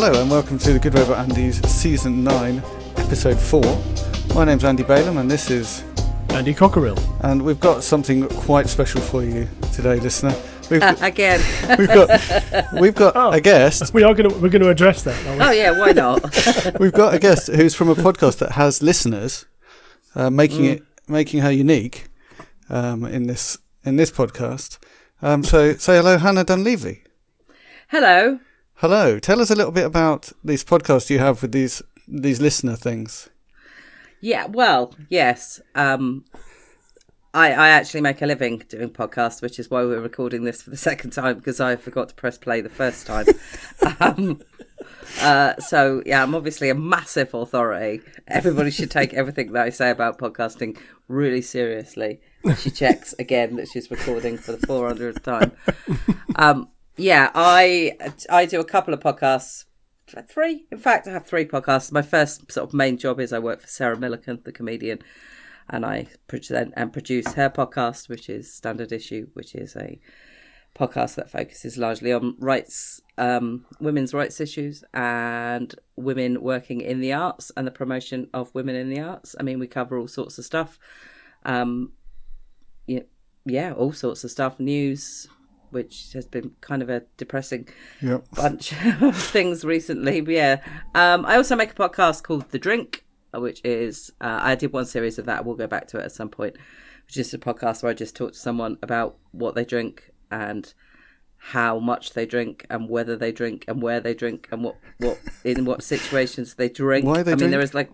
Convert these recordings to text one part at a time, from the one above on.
Hello and welcome to the Good Robot Andys Season 9, Episode 4. My name's Andy Balaam and this is. Andy Cockerill. And we've got something quite special for you today, listener. We've, Again. we've got, we've got Oh. a guest. We are going to we're going to address that. aren't we? Oh yeah, why not? We've got a guest who's from a podcast that has listeners, uh, making it making her unique um, in this in this podcast. Um, so say hello, Hannah Dunleavy. Hello. Hello. Tell us a little bit about these podcasts you have with these these listener things. Yeah, well, yes. Um I, I actually make a living doing podcasts, which is why we're recording this for the second time because I forgot to press play the first time. um, uh, so yeah, I'm obviously a massive authority. Everybody should take everything that I say about podcasting really seriously. She checks again that she's recording for the 400th time. Um, yeah, I I do a couple of podcasts. Three, in fact, I have three podcasts. My first sort of main job is I work for Sarah Millican, the comedian, and I present and produce her podcast, which is Standard Issue, which is a podcast that focuses largely on rights, um, women's rights issues, and women working in the arts and the promotion of women in the arts. I mean, we cover all sorts of stuff. Um, yeah, yeah, all sorts of stuff. News, which has been kind of a depressing Yep. bunch of things recently. But yeah, um, I also make a podcast called The Drink, which is uh, I did one series of that. We'll go back to it at some point. Which is a podcast where I just talk to someone about what they drink and how much they drink and whether they drink and where they drink and what what in what situations they drink. Why they I mean, there is like.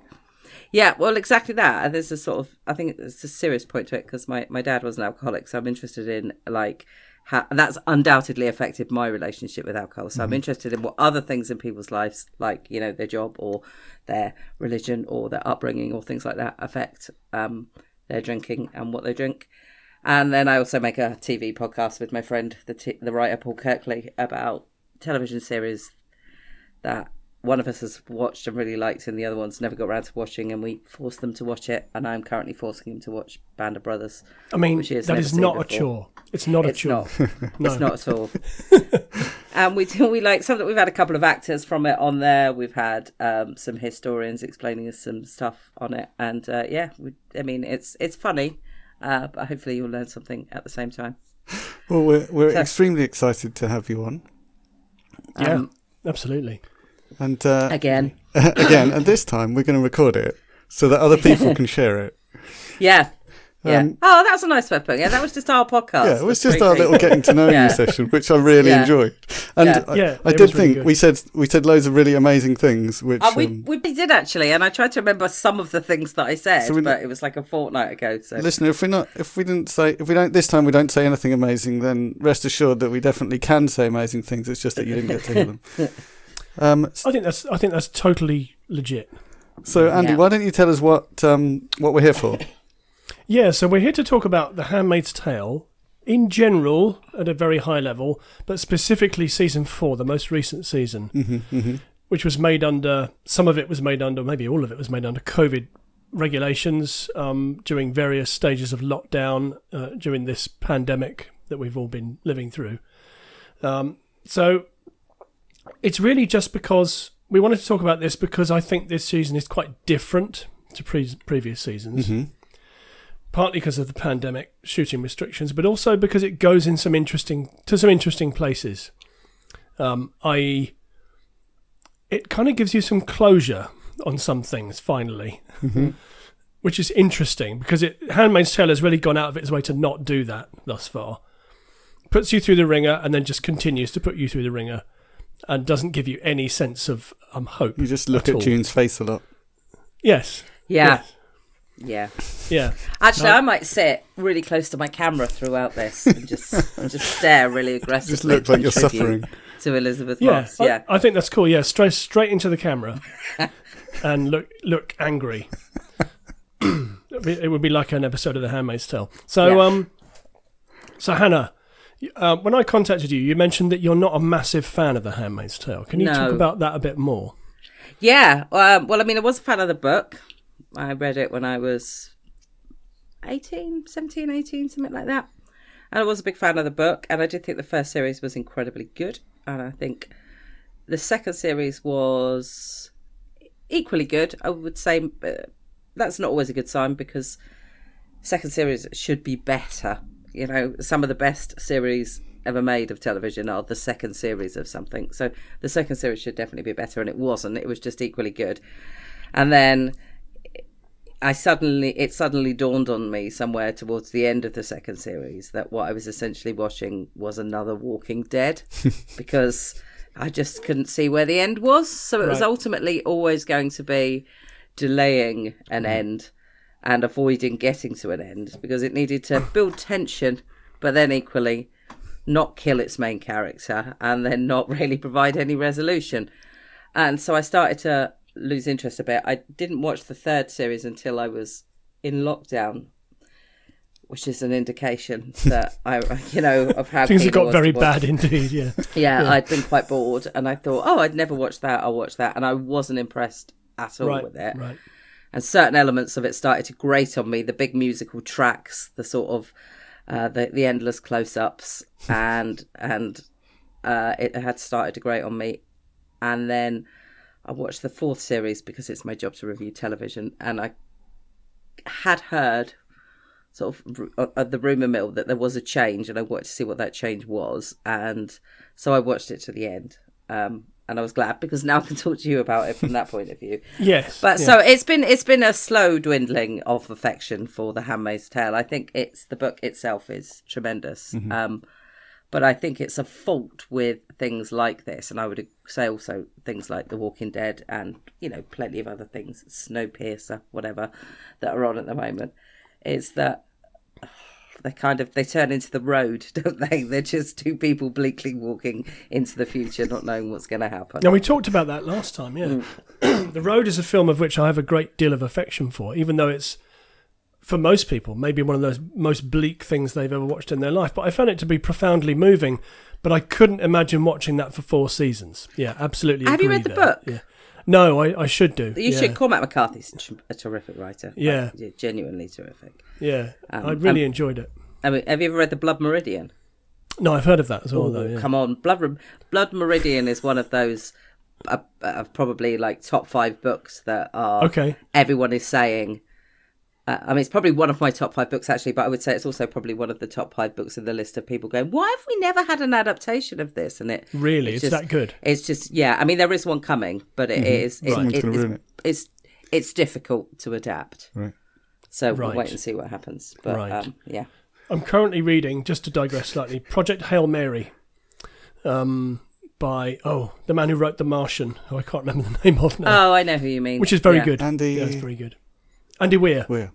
Yeah, well, exactly that. And there's a sort of, I think it's a serious point to it because my, my dad was an alcoholic, so I'm interested in like how and that's undoubtedly affected my relationship with alcohol. So I'm interested in what other things in people's lives, like you know their job or their religion or their upbringing or things like that, affect um, their drinking and what they drink. And then I also make a TV podcast with my friend, the t- the writer Paul Kirkley, about television series that one of us has watched and really liked, and the other one's never got around to watching, and we forced them to watch it. And I'm currently forcing him to watch Band of Brothers. I mean, Which he has that never is seen not a chore. It's not a It's chore. not. No. It's not at all. and we do, we like some. We've had a couple of actors from it on there. We've had um, some historians explaining us some stuff on it, and uh, yeah, we, I mean it's it's funny, uh, but hopefully you'll learn something at the same time. Well, we're we're So- extremely excited to have you on, Yeah, Um, absolutely. And uh, Again, again, and this time we're going to record it so that other people can share it. yeah. Yeah. Um, oh, that was a nice way of putting it. That was just our podcast. Yeah, it was That's just our little getting to know Yeah. you session, which I really Yeah. enjoyed. And Yeah. I, Yeah, I did was really think good. we said we said loads of really amazing things, which Uh, we, um, we did actually, and I tried to remember some of the things that I said, So we- but it was like a fortnight ago. So listen, if we not if we didn't say if we don't this time we don't say anything amazing, then rest assured that we definitely can say amazing things. It's just that you didn't get to hear them. Um, I think that's I think that's totally legit. so Andy, Yeah. why don't you tell us what um, what we're here for? Yeah, so we're here to talk about The Handmaid's Tale in general at a very high level, but specifically season four, the most recent season, Mm-hmm, which was made under some of it was made under maybe all of it was made under COVID regulations um, during various stages of lockdown uh, during this pandemic that we've all been living through. Um, so it's really just because we wanted to talk about this because I think this season is quite different to pre- previous seasons hmm partly because of the pandemic shooting restrictions, but also because it goes in some interesting to some interesting places. Um, i.e., it kind of gives you some closure on some things finally, which is interesting because it Handmaid's Tale has really gone out of its way to not do that thus far. Puts you through the wringer and then just continues to put you through the wringer, and doesn't give you any sense of um, hope. You just look At at. June's face a lot. Yes. yeah, Yes. yeah. Yeah. Actually, No. I might sit really close to my camera throughout this and just just stare really aggressively. Just looks like you're suffering. To Elisabeth Yeah, Moss. I, Yeah, I think that's cool. Yeah, straight straight into the camera and look look angry. It'd be- it would be like an episode of The Handmaid's Tale. So, Yeah. um, so Hannah, y- uh, when I contacted you, you mentioned that you're not a massive fan of The Handmaid's Tale. Can you talk about that a bit more? yeah. Um, well, I mean, I was a fan of the book. I read it when I was 18, 17, 18, something like that. And I was a big fan of the book, and I did think the first series was incredibly good. And I think the second series was equally good. I would say but that's not always a good sign because second series should be better. You know, some of the best series ever made of television are the second series of something. So the second series should definitely be better, and it wasn't. It was just equally good. And then I suddenly it suddenly dawned on me somewhere towards the end of the second series that what I was essentially watching was another Walking Dead because I just couldn't see where the end was. So it was ultimately always going to be delaying an mm-hmm. end and avoiding getting to an end because it needed to build tension, but then equally not kill its main character and then not really provide any resolution. And so I started to lose interest a bit. I didn't watch the third series until I was in lockdown, which is an indication that I, you know, of how Things have got very bad indeed. Yeah. yeah, I'd been quite bored, and I thought, oh, I'd never watch that. I'll watch that, and I wasn't impressed at all right. with it. Right. And certain elements of it started to grate on me. The big musical tracks, the sort of uh, the the endless close ups, and and uh, it had started to grate on me. And then I watched the fourth series because it's my job to review television, and I had heard sort of r- at the rumor mill that there was a change, and I wanted to see what that change was, and so I watched it to the end, um, and I was glad because now I can talk to you about it from that point of view. Yes. But so it's been it's been a slow dwindling of affection for The Handmaid's Tale. I think it's the book itself is tremendous. Um, but I think it's a fault with things like this, and I would say also things like The Walking Dead and you know plenty of other things, Snowpiercer, whatever, that are on at the moment. Is that they kind of they turn into the road, don't they? They're just two people bleakly walking into the future, not knowing what's going to happen. Now we talked about that last time. Yeah, Mm. The Road is a film of which I have a great deal of affection for, even though it's for most people maybe one of those most bleak things they've ever watched in their life. But I found it to be profoundly moving. But I couldn't imagine watching that for four seasons. Yeah, absolutely. Have you read the there. book? Yeah. No, I, I should do. You yeah. should. Cormac McCarthy's a terrific writer. Yeah. Like, genuinely terrific. Yeah, Um, I really um, enjoyed it. I mean, have you ever read The Blood Meridian? No, I've heard of that as well, though. Yeah. Come on, Blood Blood Meridian is one of those uh, uh, probably like top five books that are Okay. everyone is saying. Uh, I mean, it's probably one of my top five books actually, but I would say it's also probably one of the top five books in the list of people going, "Why have we never had an adaptation of this?" And it Really, it's, just- that good. It's just yeah. I mean, there is one coming, but it is it, Someone's it- gonna it's, ruin it. it's it's difficult to adapt. Right. So we'll wait and see what happens. But Right. um, yeah, I'm currently reading, just to digress slightly, Project Hail Mary, um, by oh the man who wrote The Martian, who I can't remember the name of now, oh, I know who you mean. which is very Yeah. good. Andy- yeah, it's very good. Andy Weir. We're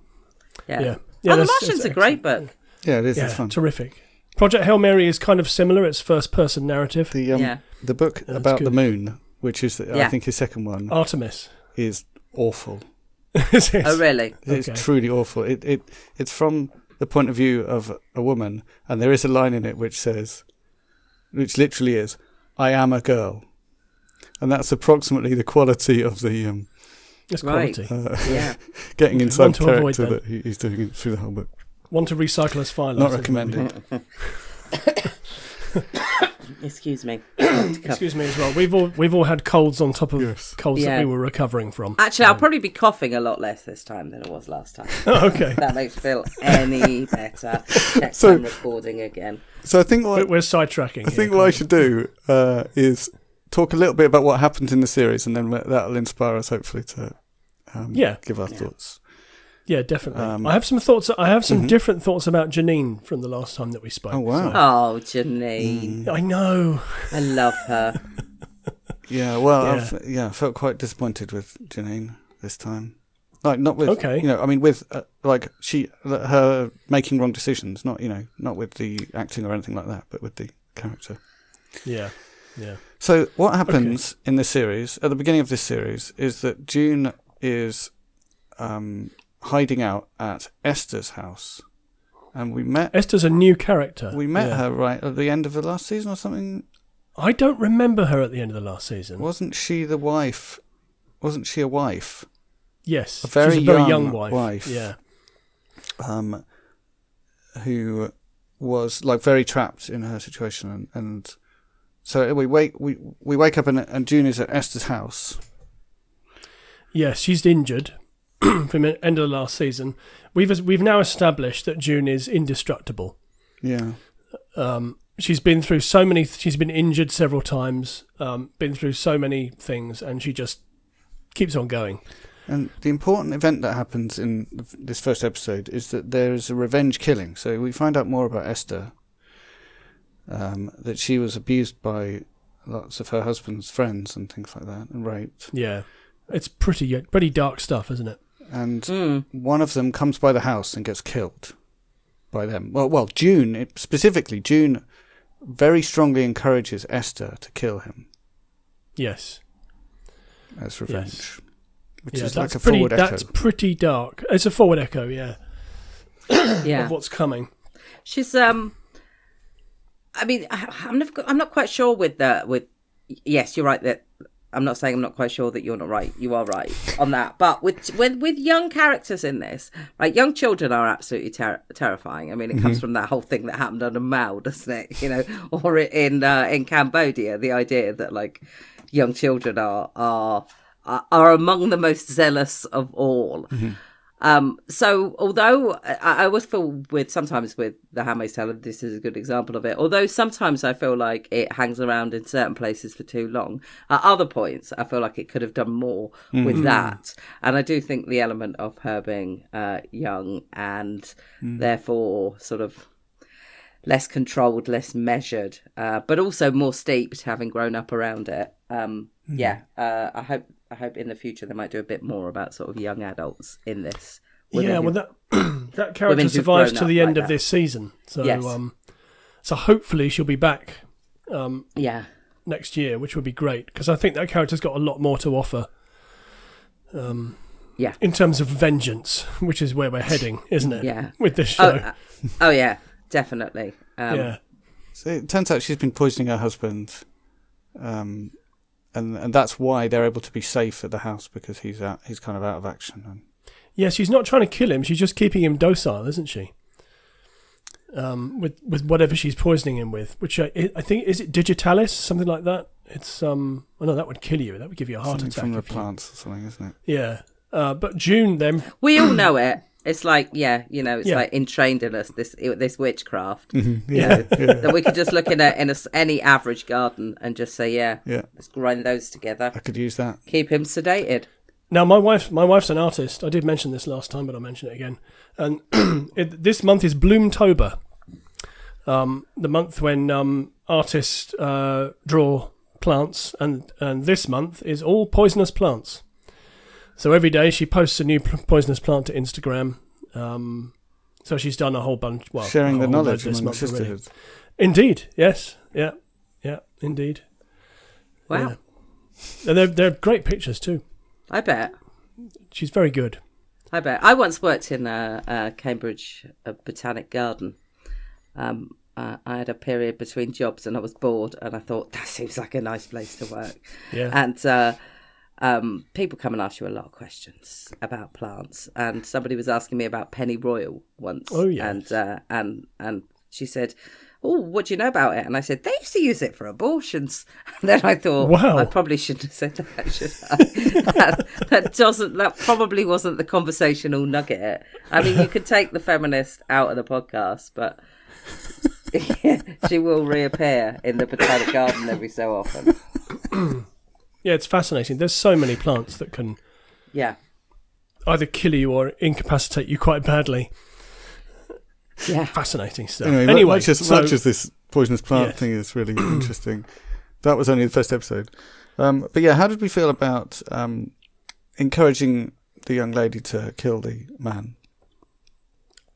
Yeah, Yeah, yeah. oh, The Martian's it's a great book. yeah, it is. Yeah, it's fun. terrific. Project Hail Mary is kind of similar. It's first person narrative. The um, Yeah. the book that's about the moon, which is the, I think his second one, Artemis. is awful. Is Oh, really? It's Okay. truly awful. It it it's from the point of view of a woman, and there is a line in it which says, which literally is, "I am a girl," and that's approximately the quality of the um, It's Right. quality. uh, Yeah. getting inside one to avoid character that he, he's doing it through the whole book. Want to recycle as file. Not recommended. Excuse me. Excuse me as well. We've all we've all had colds on top of Yes. colds Yeah. that we were recovering from. Actually, I'll probably be coughing a lot less this time than it was last time. okay. that makes me feel any better. Next So- time recording again. So I think what we're sidetracking. I think what I should do uh, is talk a little bit about what happened in the series, and then that'll inspire us hopefully to um, Yeah. give our Yeah. thoughts. Yeah, definitely. Um, I have some thoughts. I have some Mhm. different thoughts about Janine from the last time that we spoke. Oh, wow. Oh, Janine. so- I know. I love her. Yeah, well, Yeah. I've, yeah, I felt quite disappointed with Janine this time. Like, not with, Okay. you know, I mean, with uh, like she, her making wrong decisions. Not, you know, not with the acting or anything like that, but with the character. Yeah, yeah. So what happens in this series at the beginning of this series is that June is um, hiding out at Esther's house, and we met Esther's a new character. we met Yeah. her right at the end of the last season or something. I don't remember her at the end of the last season. Wasn't she the wife? Wasn't she a wife? Yes, A very a very young young, wife. wife. Yeah, Um, who was like very trapped in her situation and, and so we wake we we wake up and, and June is at Esther's house. Yes, she's injured from the end of the last season. We've we've now established that June is indestructible. Yeah. Um, she's been through so many. She's been injured several times. Um, been through so many things, and she just keeps on going. And the important event that happens in this first episode is that there is a revenge killing. So we find out more about Esther. Um, that she was abused by lots of her husband's friends and things like that, and raped. Yeah, it's pretty pretty dark stuff, isn't it? And Mm. one of them comes by the house and gets killed by them. Well, well, June it, specifically, June very strongly encourages Esther to kill him Yes. as revenge, which yeah, is like a pretty. forward That's echo. pretty dark. It's a forward echo, yeah, Yeah. of what's coming. She's um. I mean, I- I'm not. I'm not quite sure with the with. Yes, you're right that. I'm not saying I'm not quite sure that you're not right. You are right on that. But with with with young characters in this, right? Young children are absolutely ter- terrifying. I mean, it comes from that whole thing that happened under Mao, doesn't it? You know, or in uh, in Cambodia, the idea that like young children are are are are among the most zealous of all. Um, so although I, I always feel with sometimes with the Handmaid's Tale, this is a good example of it. Although sometimes I feel like it hangs around in certain places for too long. At other points, I feel like it could have done more with that. And I do think the element of her being uh, young and therefore sort of less controlled, less measured, uh, but also more steeped, having grown up around it. Um, Yeah, uh, I hope I hope in the future they might do a bit more about sort of young adults in this. yeah, well, that that character survives to the end like of that. this season. So, Yes. um, so hopefully she'll be back um, yeah, next year, which would be great because I think that character's got a lot more to offer. Um, Yeah. in terms of vengeance, which is where we're heading, isn't it? Yeah. with this oh, show. uh, oh yeah, definitely. Um, yeah, So it turns out she's been poisoning her husband, um, and and that's why they're able to be safe at the house because he's out, he's kind of out of action. And yeah. She's not trying to kill him; she's just keeping him docile, isn't she? Um, with with whatever she's poisoning him with, which I, I think is it digitalis, something like that. It's um, oh no, that would kill you. That would give you a heart something attack. from the if you- plants or something, isn't it? Yeah, uh, but June then We all know it. It's like yeah, you know, it's Yeah. like entrained in us this this witchcraft. Mm-hmm. You Yeah, know, yeah, that we could just look in a in a any average garden and just say yeah, yeah. let's grind those together, I could use that. keep him sedated. Now, my wife, my wife's an artist. I did mention this last time, but I'll mention it again. And it, this month is Bloomtober, um, the month when um, artists uh, draw plants, and and this month is all poisonous plants. So every day she posts a new poisonous plant to Instagram. Um, so she's done a whole bunch. Well, Sharing the knowledge this among the month already. sisterhood. Indeed, yes, yeah, yeah, indeed. Wow, Yeah. And they're they're great pictures too. I bet. She's very good. I bet. I once worked in a, a Cambridge uh botanic garden. Um, uh, I had a period between jobs and I was bored, and I thought that seems like a nice place to work. Yeah. And uh, um, people come and ask you a lot of questions about plants. And somebody was asking me about pennyroyal once. Oh, yes. And uh, and and she said. Oh, what do you know about it? And I said they used to use it for abortions. And then I thought, Wow. I probably shouldn't have said that. Should I? that, that doesn't. That probably wasn't the conversational nugget. I mean, you could take the feminist out of the podcast, but she will reappear in the botanic garden every so often. Yeah, it's fascinating. There's so many plants that can Yeah, either kill you or incapacitate you quite badly. yeah. Fascinating stuff. Anyway, Anyway, much as, so, much as this poisonous plant Yes. thing is really interesting, that was only the first episode. Um, but yeah, how did we feel about um, encouraging the young lady to kill the man?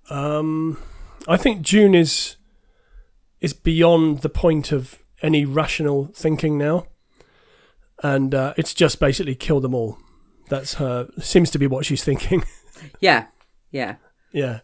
um, I think June is is beyond the point of any rational thinking now, and uh, it's just basically kill them all. That's her. Seems to be what she's thinking. Yeah, yeah, yeah,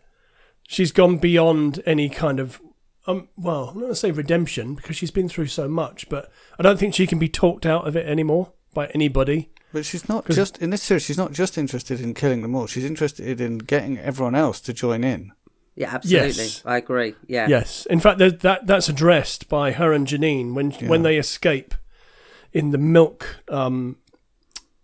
she's gone beyond any kind of. Um, well, I'm not going to say redemption because she's been through so much, but I don't think she can be talked out of it anymore by anybody. But she's not just in this series. She's not just interested in killing them all. She's interested in getting everyone else to join in. Yeah, absolutely. Yes. I agree. Yeah. Yes, in fact, that that that's addressed by her and Janine when when they escape in the milk um,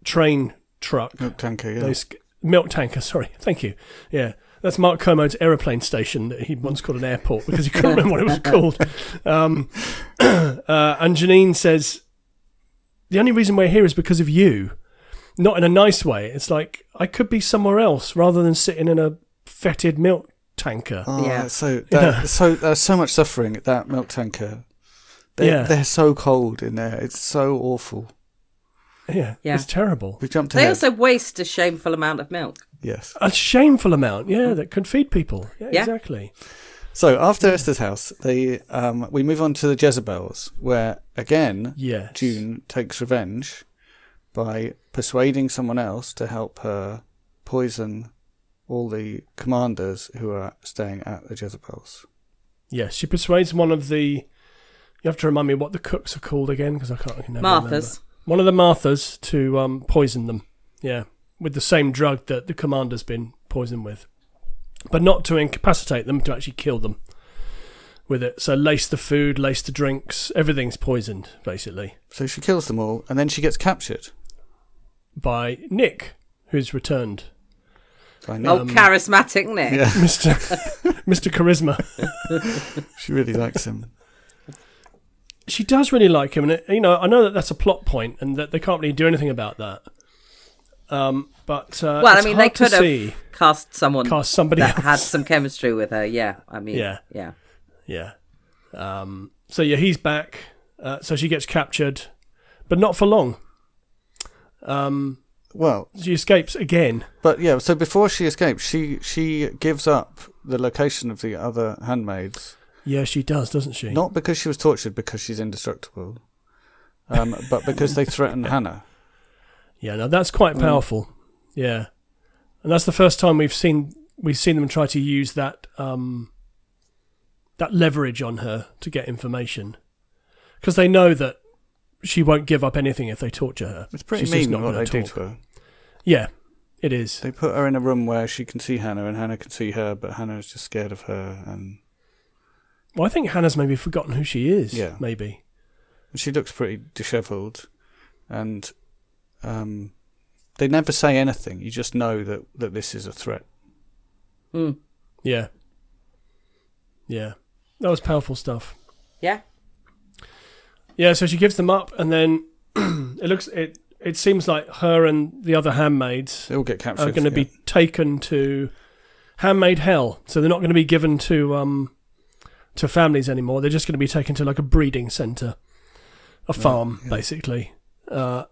train truck. Milk tanker, yeah. They esc- milk tanker. Sorry, thank you. Yeah, that's Mark Kermode's aeroplane station that he once called an airport because he couldn't remember what it was called. Um, uh, and Janine says, "The only reason we're here is because of you." Not in a nice way. It's like I could be somewhere else rather than sitting in a fetid milk tanker. Oh, Yeah. so that, so there's so much suffering at that milk tanker. They're, Yeah. they're so cold in there. It's so awful. Yeah, Yeah. it's terrible. We jumped They ahead. also waste a shameful amount of milk. yes. A shameful amount, yeah, that could feed people. Yeah, Yeah. exactly. So after Esther's house, they um, we move on to the Jezebels, where again Yes. June takes revenge by persuading someone else to help her poison all the commanders who are staying at the Jezebels. Yes, she persuades one of the. You have to remind me what the cooks are called again because I can't. I can never Martha's. remember. One of the Marthas to um, poison them. Yeah, with the same drug that the commander's been poisoned with, but not to incapacitate them, to actually kill them with it. So lace the food, lace the drinks, everything's poisoned basically So she kills them all, and then she gets captured by Nick, who's returned. by Nick. Oh, charismatic Nick. Yeah, Mr. Mr. Charisma. she really likes him. She does really like him, and it, you know, I know that that's a plot point, and that they can't really do anything about that. Um, but uh, Well, I mean, they hard to could have see cast someone cast somebody that else. had some chemistry with her. Yeah, I mean, Yeah. yeah, Yeah. Um, so yeah, he's back. Uh, so she gets captured, but not for long. Um, Well, she escapes again. but yeah. So before she escapes, she she gives up the location of the other handmaids, Yeah, she does, doesn't she? not because she was tortured, because she's indestructible, um, but because they threaten Hannah. Yeah, no, that's quite Mm. powerful. Yeah, and that's the first time we've seen we've seen them try to use that um, that leverage on her to get information because they know that she won't give up anything if they torture her. It's pretty She's mean not what they do to her. Yeah, it is. They put her in a room where she can see Hannah, and Hannah can see her, but Hannah is just scared of her, and Well, I think Hannah's maybe forgotten who she is. Yeah. maybe. she looks pretty dishevelled, and um, they never say anything. You just know that that this is a threat. Mm. Yeah, yeah, that was powerful stuff. yeah. Yeah, so she gives them up, and then it looks it. It seems like her and the other handmaids They all get captured. are going to yeah. be taken to handmaid hell. So they're not going to be given to um to families anymore. They're just going to be taken to like a breeding center, a farm yeah. basically. Uh,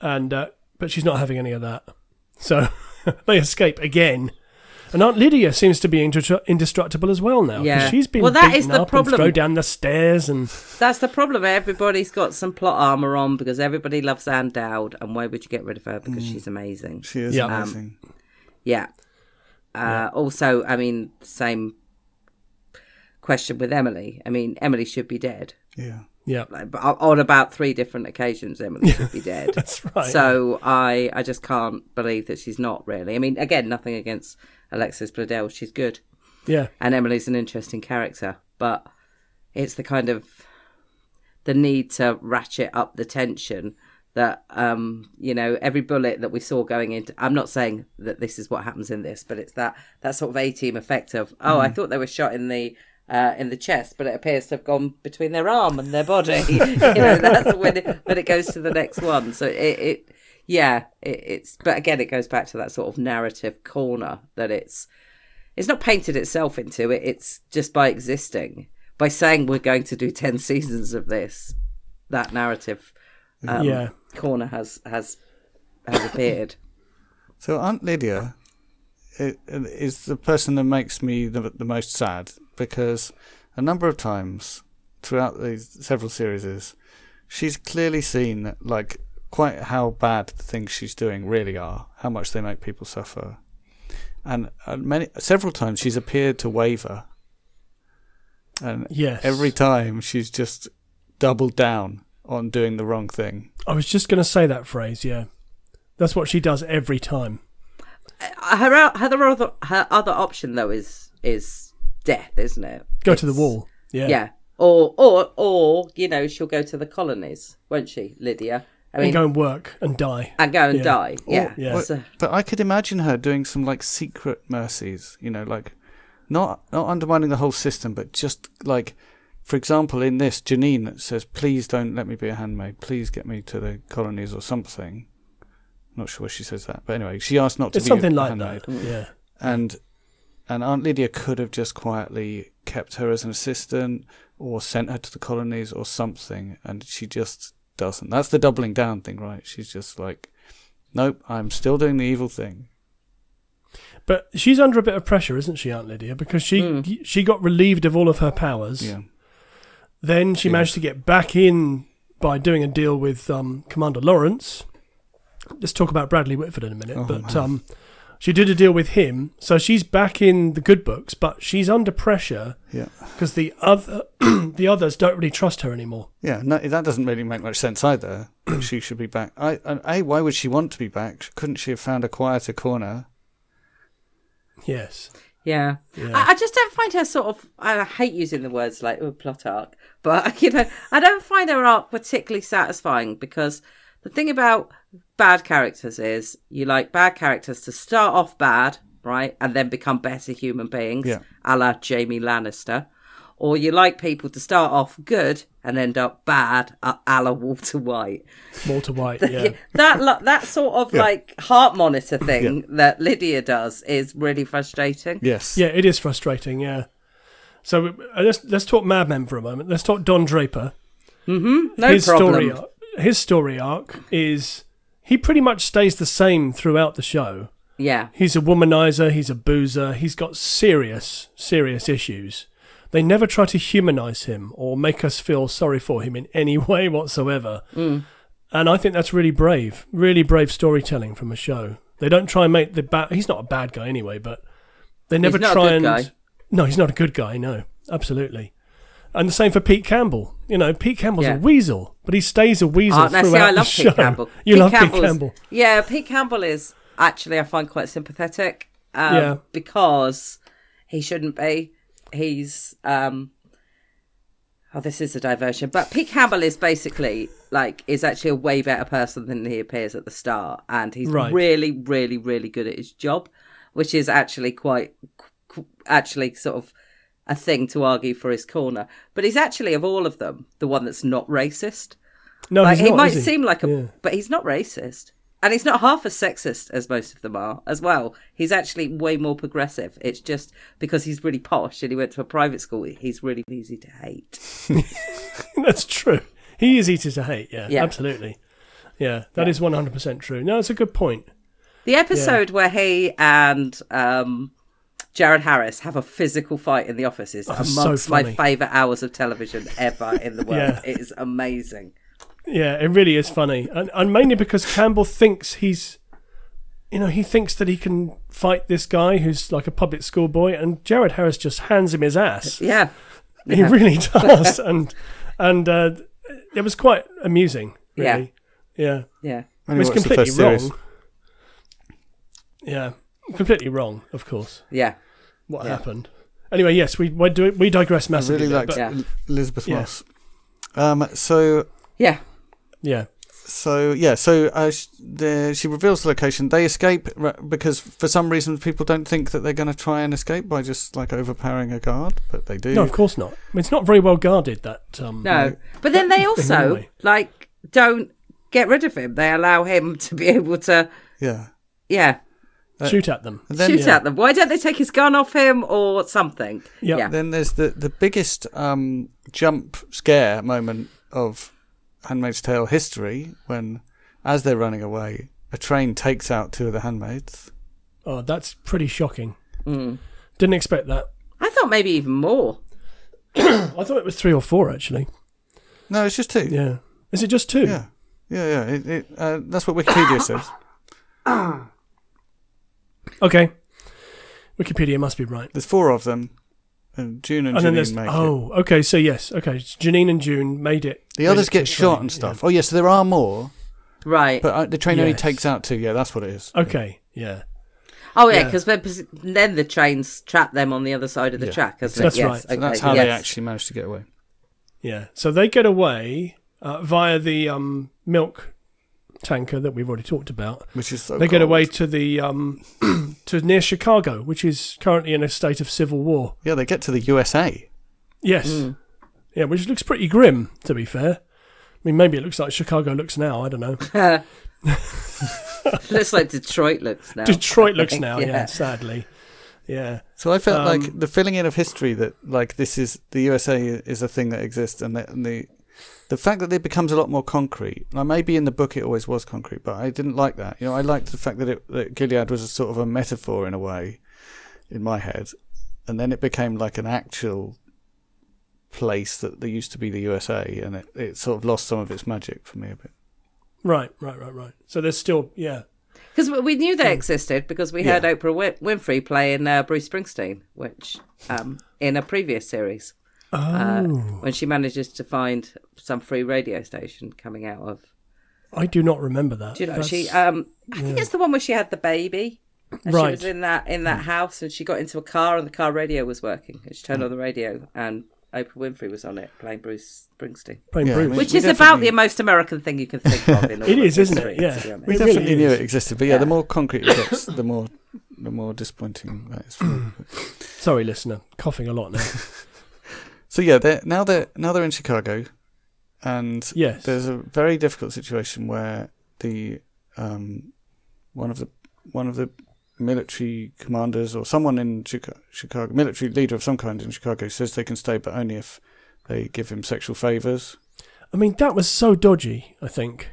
and uh, but she's not having any of that. So they escape again. And Aunt Lydia seems to be indestructible as well now. 'cause Yeah. she's been Well, that beaten is the up problem. and thrown down the stairs and That's the problem. Everybody's got some plot armor on because everybody loves Ann Dowd, and why would you get rid of her? Because she's amazing. She is Yeah. Um, amazing. Yeah. Uh, Also, I mean, same question with Emily. I mean, Emily should be dead. yeah. yeah, Like, on about three different occasions, Emily should be dead. that's right. So I, I just can't believe that she's not really. I mean, again, nothing against Alexis Bledel. She's good, yeah, and Emily's an interesting character. But it's the kind of the need to ratchet up the tension that um you know every bullet that we saw going into i'm not saying that this is what happens in this but it's that that sort of A-Team effect of oh i thought they were shot in the uh, in the chest, but it appears to have gone between their arm and their body. you know, that's when it, when it goes to the next one. So it, it yeah, it, it's. But again, it goes back to that sort of narrative corner that it's it's not painted itself into it. It's just by existing, by saying we're going to do ten seasons of this. That narrative um, yeah. corner has has has appeared. So Aunt Lydia is the person that makes me the, the most sad because a number of times throughout these several series, she's clearly seen like quite how bad the things she's doing really are, how much they make people suffer, and uh, many several times she's appeared to waver, and Yes. every time she's just doubled down on doing the wrong thing. I was just going to say that phrase. Yeah, that's what she does every time. her her other her other option though is is death, isn't it? Go to the wall. Yeah. Yeah. Or or or you know she'll go to the colonies, won't she, Lydia? I And mean, go and work and die. and go and Yeah. die. Yeah. Or- Yeah. So- But I could imagine her doing some like secret mercies, you know, like not not undermining the whole system, but just like, for example, in this, Janine that says, "Please don't let me be a handmaid. Please get me to the colonies or something." I'm Not sure where she says that, but anyway, she asked not to It's be something a like handmaid, that. Yeah. and and Aunt Lydia could have just quietly kept her as an assistant or sent her to the colonies or something, and she just doesn't. That's the doubling down thing, right? She's just like, "Nope, I'm still doing the evil thing." But she's under a bit of pressure, isn't she, Aunt Lydia? Because she she got relieved of all of her powers. Yeah. Then she Yeah. managed to get back in by doing a deal with um, Commander Lawrence. Let's talk about Bradley Whitford in a minute. Oh, but um, she did a deal with him, so she's back in the good books. But she's under pressure Yeah. because the other the others don't really trust her anymore. Yeah, no, that doesn't really make much sense either. she should be back. I, why would she want to be back? Couldn't she have found a quieter corner? Yes. Yeah. Yeah. I, I just don't find her sort of. I hate using the words like oh, plot arc, but you know, I don't find her arc particularly satisfying because the thing about bad characters is you like bad characters to start off bad, right, and then become better human beings, Yeah. a la Jamie Lannister, or you like people to start off good and end up bad, a a la Walter White. Walter White. Yeah. that that sort of Yeah. like heart monitor thing that Lydia does is really frustrating. Yes. Yeah, it is frustrating. Yeah. So uh, let's let's talk Mad Men for a moment. Let's talk Don Draper. Mm-hmm. No his problem. story ar- his story arc is he pretty much stays the same throughout the show. Yeah. He's a womanizer, he's a boozer, he's got serious serious issues. They never try to humanize him or make us feel sorry for him in any way whatsoever. Mm. And I think that's really brave, really brave storytelling from a show. They don't try and make the bad. He's not a bad guy anyway, but they never not a try good and. guy. No, he's not a good guy. No, absolutely. And the same for Pete Campbell. You know, Pete Campbell's Yeah. a weasel, but he stays a weasel Oh, throughout see, I the love show. Pete Campbell. You Pete love Pete Campbell. Yeah, Pete Campbell is actually I find quite sympathetic. Um, Yeah. Because he shouldn't be. He's um. Oh, this is a diversion, but Pete Campbell is basically like is actually a way better person than he appears at the start, and he's Right. really, really, really good at his job, which is actually quite, actually sort of a thing to argue for his corner. But he's actually of all of them the one that's not racist. No, Like he not, might he? seem like a, Yeah. but he's not racist, and he's not half as sexist as most of them are as well. He's actually way more progressive. It's just because he's really posh and he went to a private school. He's really easy to hate. That's true. He is easy to hate. Yeah, Yeah. absolutely. Yeah, that is one hundred percent true. No, it's a good point. The episode where he and um, Jared Harris have a physical fight in the office is Oh, so amongst my favourite hours of television ever in the world. Yeah. It is amazing. Yeah, it really is funny, and, and mainly because Campbell thinks he's, you know, he thinks that he can fight this guy who's like a public school boy, and Jared Harris just hands him his ass. Yeah. He really does, and and uh, it was quite amusing. Yeah. Really. Yeah, Yeah. it was watched the completely first series. wrong. Yeah, completely wrong. Of course, Yeah. what Yeah. happened. Anyway, yes, we we, do, we digress I massively. really there, but- Yeah. Elisabeth Yeah. Moss. Um, so Yeah. yeah, So yeah, so uh, sh- the, she reveals the location. They escape r- because for some reason people don't think that they're going to try and escape by just like overpowering a guard, but they do. no, of course not. I mean, it's not very well guarded. That um, No. But then they also, anyway. like, don't get rid of him. They allow him to be able to, Yeah. yeah, shoot at them. Then shoot yeah. at them. Why don't they take his gun off him or something? Yep. Yeah. then there's the the biggest um, jump scare moment of Handmaid's Tale history when, as they're running away, a train takes out two of the handmaids. Oh, that's pretty shocking. Mm. Didn't expect that. I thought maybe even more. I thought it was three or four actually. No, it's just two. Yeah. Is it just two? Yeah, yeah, yeah. It, it, uh, that's what Wikipedia says. Okay. Wikipedia must be right. There's four of them, and June and, And then Janine there's make it. oh, okay. So yes, okay. Janine and June made it. The made others it to get the shot train, and yeah. stuff. Oh, yes, so there are more, Right. but uh, the train only Yes. takes out two. Yeah, that's what it is. Okay. Yeah. Oh yeah, Yeah. because then the trains trap them on the other side of the Yeah. track, hasn't That's it? Yes. right. So So that's okay, how they yes. actually managed to get away. Yeah. So they get away uh, via the um, milk tanker that we've already talked about. Which is so they get cold. away to the um, to near Chicago, which is currently in a state of civil war. Yeah, they get to the USA. Yes. Mm. Yeah, which looks pretty grim, to be fair. I mean, maybe it looks like Chicago looks now. I don't know. looks like Detroit looks now. Detroit looks think, now. Yeah. sadly. Yeah. So I felt Um, like the filling in of history that like this is the USA is a thing that exists, and the, and the the fact that it becomes a lot more concrete. Now maybe in the book it always was concrete, but I didn't like that. You know, I liked the fact that it that Gilead was a sort of a metaphor in a way, in my head, and then it became like an actual place that there used to be the USA, and it, it sort of lost some of its magic for me a bit. Right, right, right, right. So there's still, yeah. Because we knew they existed because we heard Yeah. Oprah Win- Winfrey playing uh, Bruce Springsteen, which um, in a previous series uh, Oh. when she manages to find some free radio station coming out of. I do not remember that. Do you know That's- she? Um, I think it's the one where she had the baby. And Right. She was in that in that house, and she got into a car, and the car radio was working. And she turned on the radio, and Oprah Winfrey was on it playing Bruce Springsteen, Playing Yeah, I Bruce. mean- which we is about the most American thing you can think of. In all It of is, isn't it? Yeah. to be honest. We It definitely really knew it existed, but yeah, the more concrete it gets, the more the more disappointing that is. For. Sorry, listener. Coughing a lot now. So yeah, they're, now they're now they're in Chicago, and Yes. there's a very difficult situation where the um, one of the one of the military commanders or someone in Chica- Chicago, military leader of some kind in Chicago, says they can stay, but only if they give him sexual favors. I mean, that was so dodgy. I think.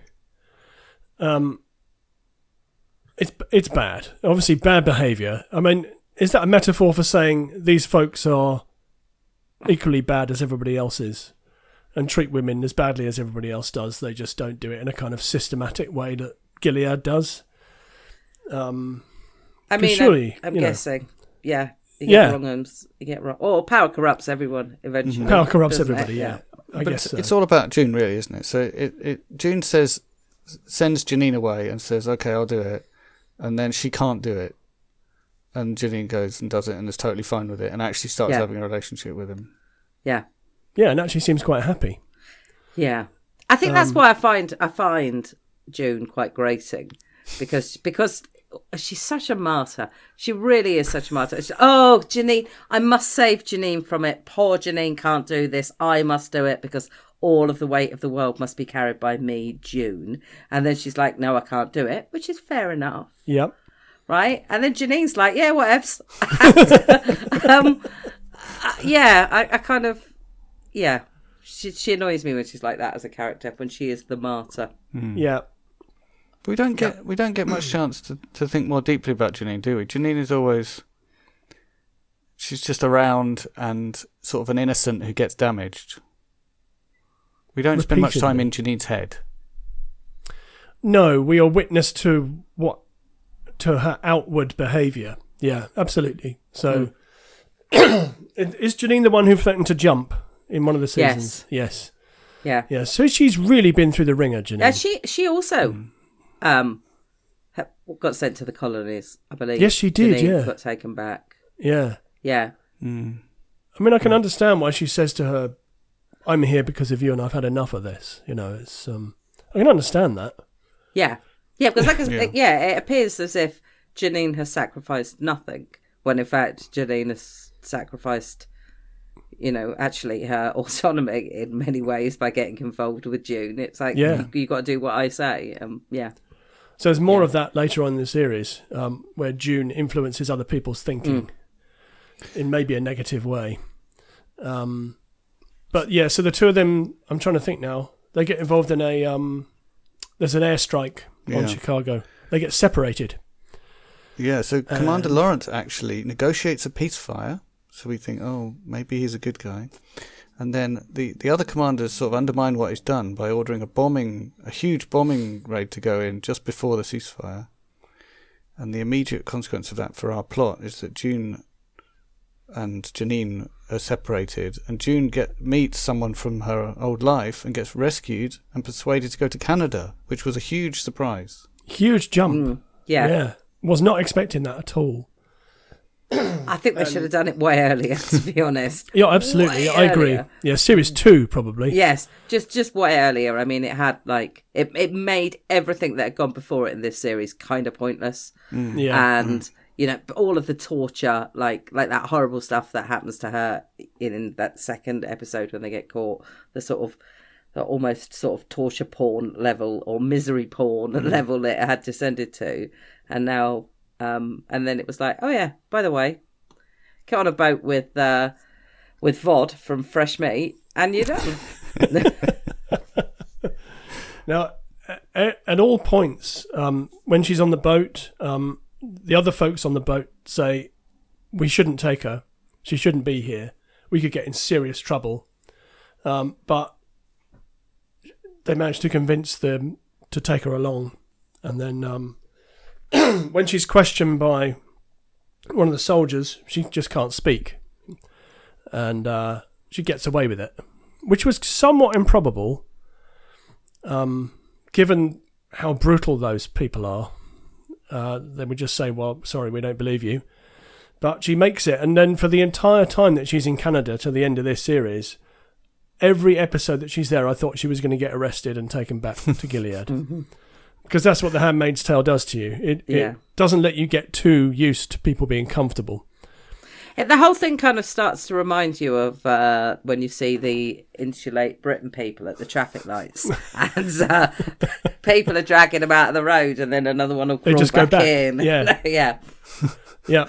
Um, it's it's bad. Obviously, bad behaviour. I mean, is that a metaphor for saying these folks are equally bad as everybody else is, and treat women as badly as everybody else does? They just don't do it in a kind of systematic way that Gilead does. Um, I mean, surely, I'm, I'm you know. guessing, yeah, you get Yeah. wrong uns, you get wrong. Or power corrupts everyone eventually. power corrupts doesn't it? everybody. Yeah, I but guess it's, so. it's all about June, really, isn't it? So it, it June says sends Janine away and says, "Okay, I'll do it," and then she can't do it, and Janine goes and does it and is totally fine with it, and actually starts Yeah. having a relationship with him. Yeah, yeah, and actually seems quite happy. yeah. I think Um, that's why I find I find June quite grating because because she's such a martyr. She really is such a martyr. She- oh, Janine, I must save Janine from it. Poor Janine can't do this. I must do it because all of the weight of the world must be carried by me, June. And then she's like, no, I can't do it, which is fair enough. Yep. Right? And then Janine's like, yeah, whatevs. um, uh, yeah, I, I kind of, yeah, she, she annoys me when she's like that as a character, when she is the martyr. Yeah. But we don't get we don't get much chance to, to think more deeply about Janine, do we? Janine is always she's just around and sort of an innocent who gets damaged. We don't spend much time in Janine's head. No, we are witness to what to her outward behaviour. Yeah, absolutely. So, is Janine the one who threatened to jump in one of the seasons? Yes. Yeah. Yeah. So she's really been through the wringer, Janine. And she, she also um, got sent to the colonies, I believe. Yes, she did, Janine yeah. Got taken back. yeah. Yeah. Mm. I mean, I can understand why she says to her, "I'm here because of you, and I've had enough of this." You know, it's um, I can understand that. Yeah. Yeah, because like, Yeah. yeah. it appears as if Janine has sacrificed nothing, when in fact Janine has sacrificed, you know, actually her autonomy in many ways by getting involved with June. It's like, Yeah. you, you got to do what I say. Um, yeah. So there's more Yeah. of that later on in the series, um, where June influences other people's thinking in maybe a negative way. Um, but yeah, so the two of them, I'm trying to think now. They get involved in a um, there's an airstrike Yeah. on Chicago. They get separated. Yeah, so Uh, Commander Lawrence actually negotiates a peace fire. So we think, oh, maybe he's a good guy. And then the, the other commanders sort of undermine what he's done by ordering a bombing, a huge bombing raid to go in just before the ceasefire. And the immediate consequence of that for our plot is that June and Janine are separated, and June get meets someone from her old life and gets rescued and persuaded to go to Canada, which was a huge surprise. Huge jump. Mm, yeah. Yeah. was not expecting that at all. I think they should have done it way earlier, to be honest. Yeah, absolutely. Way I agree. earlier. Yeah, series two probably. Yes, just just way earlier. I mean, it had like it. It made everything that had gone before it in this series kind of pointless, Yeah. and you know all of the torture, like like that horrible stuff that happens to her in, in that second episode when they get caught. The sort of the almost sort of torture porn level or misery porn level that it had descended to, and now um and then it was like, oh yeah, by the way, get on a boat with uh with Vod from Fresh Meat, and you're done. Now, at, at all points, um, when she's on the boat, um, the other folks on the boat say, "We shouldn't take her. She shouldn't be here. We could get in serious trouble." Um, but they managed to convince them to take her along, and then um, when she's questioned by one of the soldiers, she just can't speak, and uh, she gets away with it, which was somewhat improbable um, given how brutal those people are, uh, they would just say, "Well, sorry, we don't believe you." But she makes it, and then for the entire time that she's in Canada to the end of this series, every episode that she's there, I thought she was going to get arrested and taken back to Gilead, because that's what The Handmaid's Tale does to you. It, Yeah. it doesn't let you get too used to people being comfortable. The whole thing kind of starts to remind you of uh, when you see the insulate Britain people at the traffic lights, and uh, people are dragging them out of the road, and then another one will They crawl just go back, back. in. Yeah. yeah, Yeah,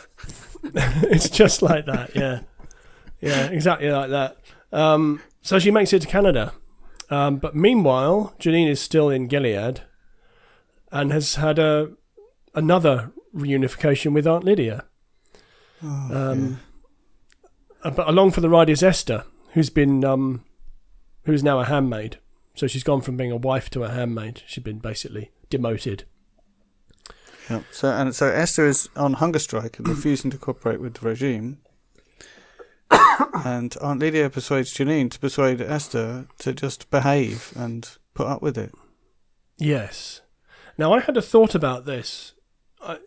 it's just like that. Yeah, yeah, exactly like that. Um, so she makes it to Canada, um, but meanwhile, Janine is still in Gilead, and has had a another reunification with Aunt Lydia. Um, uh, but along for the ride is Esther, who's been um, who's now a handmaid. So she's gone from being a wife to a handmaid. She's been basically demoted. Yep. So and so Esther is on hunger strike and refusing to cooperate with the regime. and Aunt Lydia persuades Janine to persuade Esther to just behave and put up with it. Yes. Now I had a thought about this, I,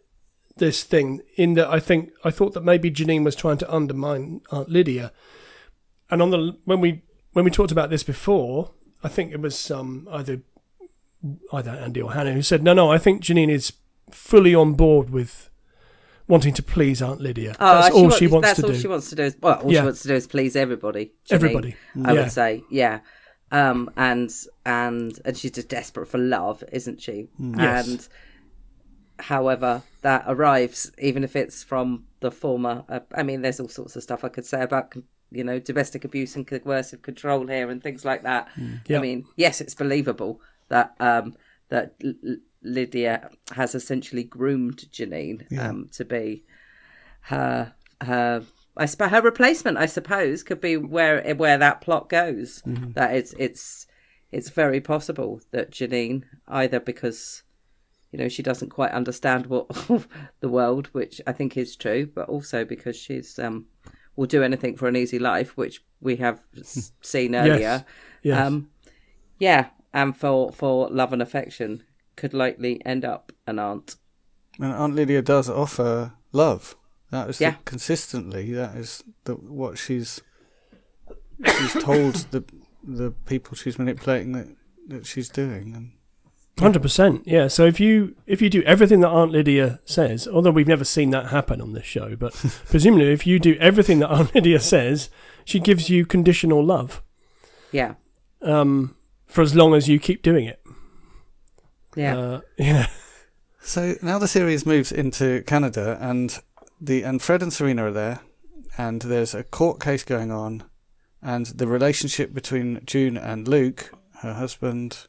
this thing in that I think I thought that maybe Janine was trying to undermine Aunt Lydia, and on the when we when we talked about this before, I think it was um, either either Andy or Hannah who said no, no, I think Janine is fully on board with wanting to please Aunt Lydia. Oh, that's all wa- she wants that's to all do. she wants to do is well, all Yeah. she wants to do is please everybody. Janine, Everybody. I Yeah. would say, yeah. Um, and and and she's just desperate for love, isn't she? Yes. And however that arrives, even if it's from the former, uh, I mean, there's all sorts of stuff I could say about you know domestic abuse and coercive control here and things like that. Yeah. I mean, yes, it's believable that um, that L- Lydia has essentially groomed Janine um, to be her her I suppose her replacement. I suppose could be where where that plot goes. That it's it's it's very possible that Janine either because you know she doesn't quite understand what the world, which I think is true, but also because she's um will do anything for an easy life, which we have seen earlier. Yes. Um, yeah, and for for love and affection could likely end up an aunt. And Aunt Lydia does offer love. That is the- consistently. That is the, what she's she's told the the people she's manipulating that, that she's doing. And Hundred percent, yeah. So if you if you do everything that Aunt Lydia says, although we've never seen that happen on this show, but presumably if you do everything that Aunt Lydia says, she gives you conditional love Yeah, um, for as long as you keep doing it. yeah. Uh, yeah, So now the series moves into Canada, and the and Fred and Serena are there, and there's a court case going on, and the relationship between June and Luke, her husband,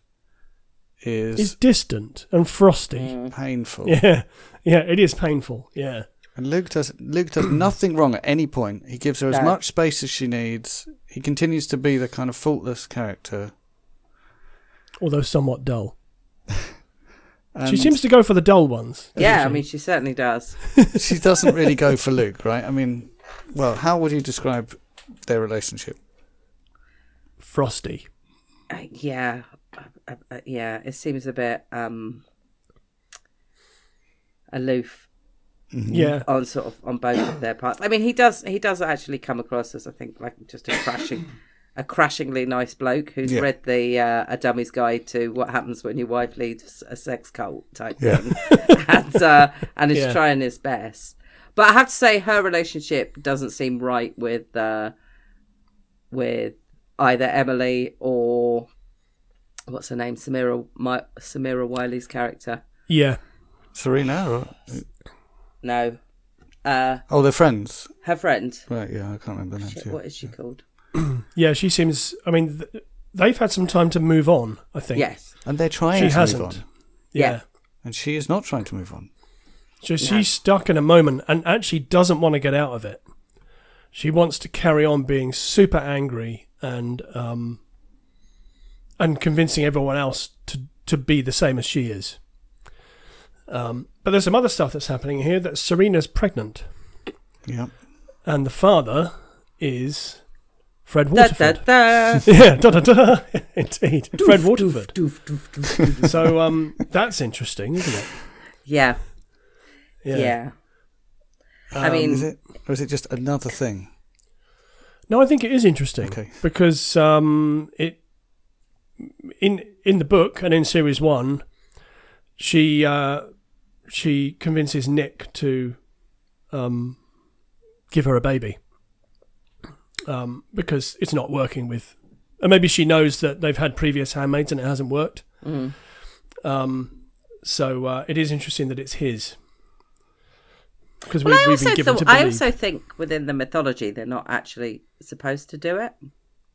is it's distant and frosty. Mm. painful. Yeah, yeah, it is painful. Yeah, And Luke does Luke does nothing wrong at any point. He gives her as No. much space as she needs. He continues to be the kind of faultless character. although somewhat dull. She seems to go for the dull ones. doesn't Yeah, I mean, she certainly does. she doesn't really go for Luke, right? I mean, well, how would you describe their relationship? frosty. Uh, yeah, uh, uh, yeah. It seems a bit. um aloof Yeah. on sort of on both of their parts. I mean, he does he does actually come across as I think like just a crashing. A crashingly nice bloke who's Yeah. read the uh, a dummy's guide to what happens when your wife leaves a sex cult type Yeah. thing, and uh, and is Yeah. trying his best. But I have to say, her relationship doesn't seem right with uh, with either Emily or what's her name, Samira My, Samira Wiley's character. Yeah. Serena? Or... No, uh, Oh, they're friends. her friend. Right, yeah, I can't remember the names. Shit, what is she called? Yeah, she seems. I mean, th- they've had some time to move on. I think. Yes, And they're trying She to hasn't. move on. Yeah. Yeah. And she is not trying to move on. So she's stuck in a moment and actually doesn't want to get out of it. She wants to carry on being super angry and um, and convincing everyone else to to be the same as she is. Um, but there's some other stuff that's happening here. That Serena's pregnant, Yeah. and the father is Fred da, da, Waterford. da. Yeah, da da da. Indeed, Fred Waterford. Doof, doof, doof, doof. So um, that's interesting, isn't it? yeah, yeah. I Um, mean, Is it? Or is it just another thing? No, I think it is interesting Okay. because um, it in in the book and in series one, she uh, she convinces Nick to um, give her a baby um, because it's not working with, and maybe she knows that they've had previous handmaids and it hasn't worked. mm. Um, so uh, it is interesting that it's his because well, we, I we've been also, given thought, to I also think within the mythology they're not actually supposed to do it.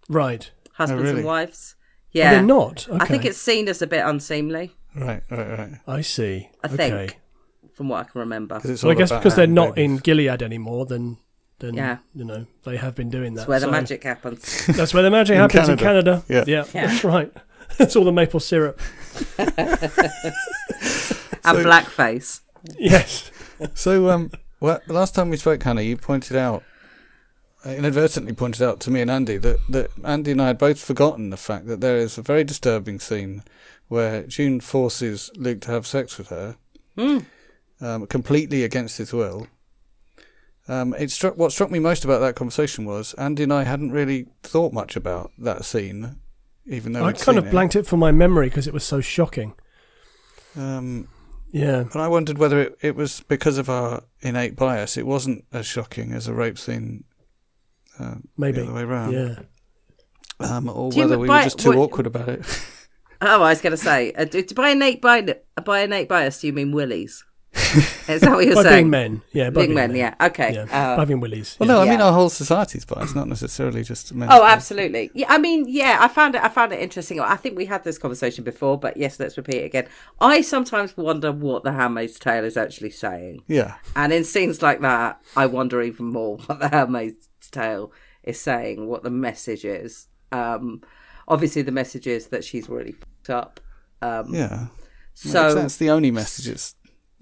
right. Husbands really? and wives. Oh, Yeah, they're not. I think it's seen as a bit unseemly, Right, right, right. I see. I okay. think. from what I can remember. Because it's Well, I guess because they're not babies. in Gilead anymore, then then Yeah. you know they have been doing that. That's where the magic happens. That's where the magic In happens in Canada. Canada. Yeah. Yeah. that's right. That's all the maple syrup. and So- blackface. Yes. So, um, well, the last time we spoke, Hannah, you pointed out, inadvertently pointed out to me and Andy that, that Andy and I had both forgotten the fact that there is a very disturbing scene where June forces Luke to have sex with her, Hmm. um, completely against his will. Um, it struck what struck me most about that conversation was Andy and I hadn't really thought much about that scene, even though I we'd kind seen of blanked it from my memory because it was so shocking. Um, Yeah. And I wondered whether it, it was because of our innate bias. It wasn't as shocking as a rape scene uh, Maybe. the other way around. Yeah. Um, or Do you whether we buy- were just too what- awkward about it. Oh, I was going to say, uh, do- by innate bias, by innate bias, do you mean willies? Is that what you're By saying? being men. Yeah. By Being men, yeah. Okay. Yeah. Uh, by being willies. well, yeah. no, I mean Yeah. our whole society's biased, not necessarily just men. Oh, absolutely. Yeah, I mean, yeah, I found it. I found it interesting. I think we had this conversation before, but yes, let's repeat it again. I sometimes wonder what the Handmaid's Tale is actually saying, Yeah, and in scenes like that, I wonder even more what the Handmaid's Tale is saying, what the message is. Um, obviously, the message is that she's really fucked up. Um, yeah. so that's the only message it's